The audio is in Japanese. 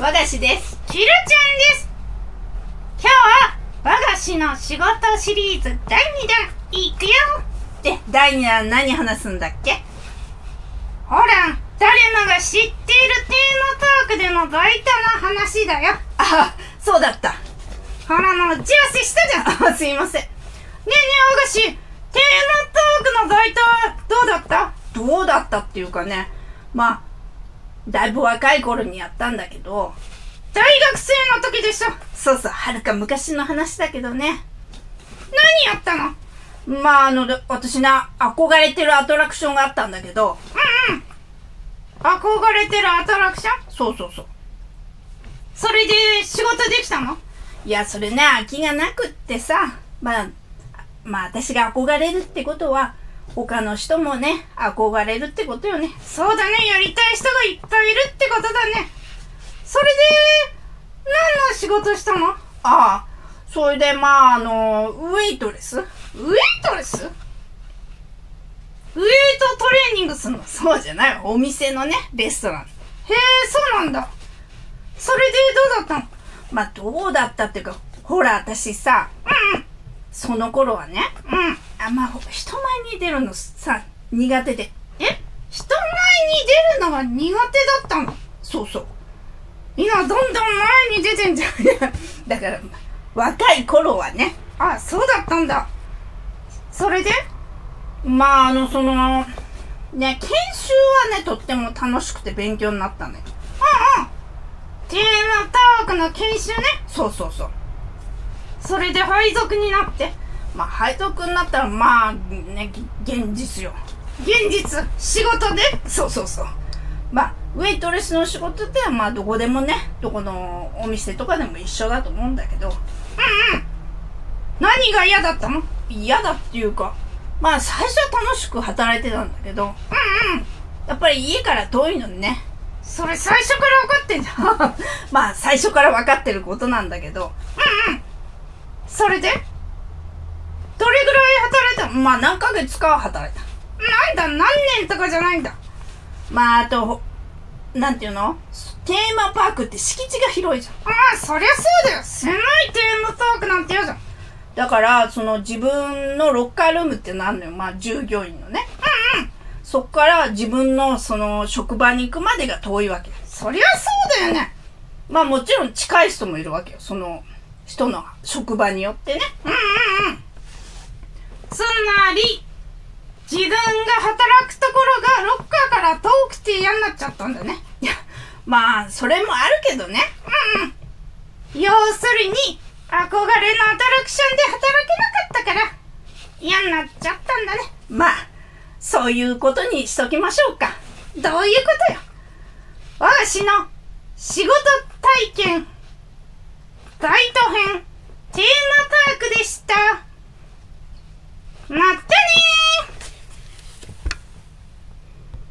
和菓子です。ひるちゃんです。今日は和菓子の仕事シリーズ第2弾。いくよ。で第2弾何話すんだっけ？ほら誰もが知っているテーマトークでの大胆な話だよ。あそうだった。ほらもう打ち合わせしたじゃん。ねえねあすいません。え和菓子テーマトークの大胆はどうだった？どうだったっていうかね。まあだいぶ若い頃にやったんだけど大学生の時でしょ。そうそうはるか昔の話だけどね。何やったの。まああの私な憧れてるアトラクションがあったんだけど。憧れてるアトラクション？そうそうそう。それで仕事できたの？いやそれね空きがなくってさ。まあまあ私が憧れるってことは他の人もね憧れるってことよね。そうだね。やりたい人がいっぱいいるってことだね。それで何の仕事したの？ああそれでまああのウェイトレス？ウェイトレス？ウェイトトレーニングすんの？そうじゃない。お店のねレストラン。へえそうなんだ。それでどうだったの？まあどうだったっていうかほら私さうんその頃はねうん。あまあ人前に出るのさ苦手で。え？人前に出るのが苦手だったの？そうそう。今どんどん前に出てんじゃん。だから若い頃はね。あそうだったんだ。それで？まああのそのね研修はねとっても楽しくて勉強になったのよ。うんうんテーマトークの研修ね。そうそうそう。それで配属になってまあ配属になったらまあね現実よ。現実仕事で？そうそうそう。まあウェイトレスの仕事ってまあどこでもねどこのお店とかでも一緒だと思うんだけど。うんうん。何が嫌だったの？嫌だっていうかまあ最初は楽しく働いてたんだけど。うんうん。やっぱり家から遠いのにね。それ最初から分かってんじゃん。まあ最初から分かってることなんだけど。それでどれぐらいまあ何ヶ月かは働いた。なんだ何年とかじゃないんだ。まああとなんていうの？テーマパークって敷地が広いじゃん。ああそりゃそうだよ。狭いテーマトークなんて嫌じゃん。だからその自分のロッカールームってのあるのよ。まあ従業員のね。そっから自分のその職場に行くまでが遠いわけ。そりゃそうだよね。まあもちろん近い人もいるわけよ。その人の職場によってね。うんうんうんつまり自分が働くところがロッカーから遠くて嫌になっちゃったんだね。いやまあそれもあるけどね。うん、うん。要するに憧れのアトラクションで働けなかったから嫌になっちゃったんだね。まあそういうことにしときましょうか。どういうことよ。我が氏の仕事体験大都編テー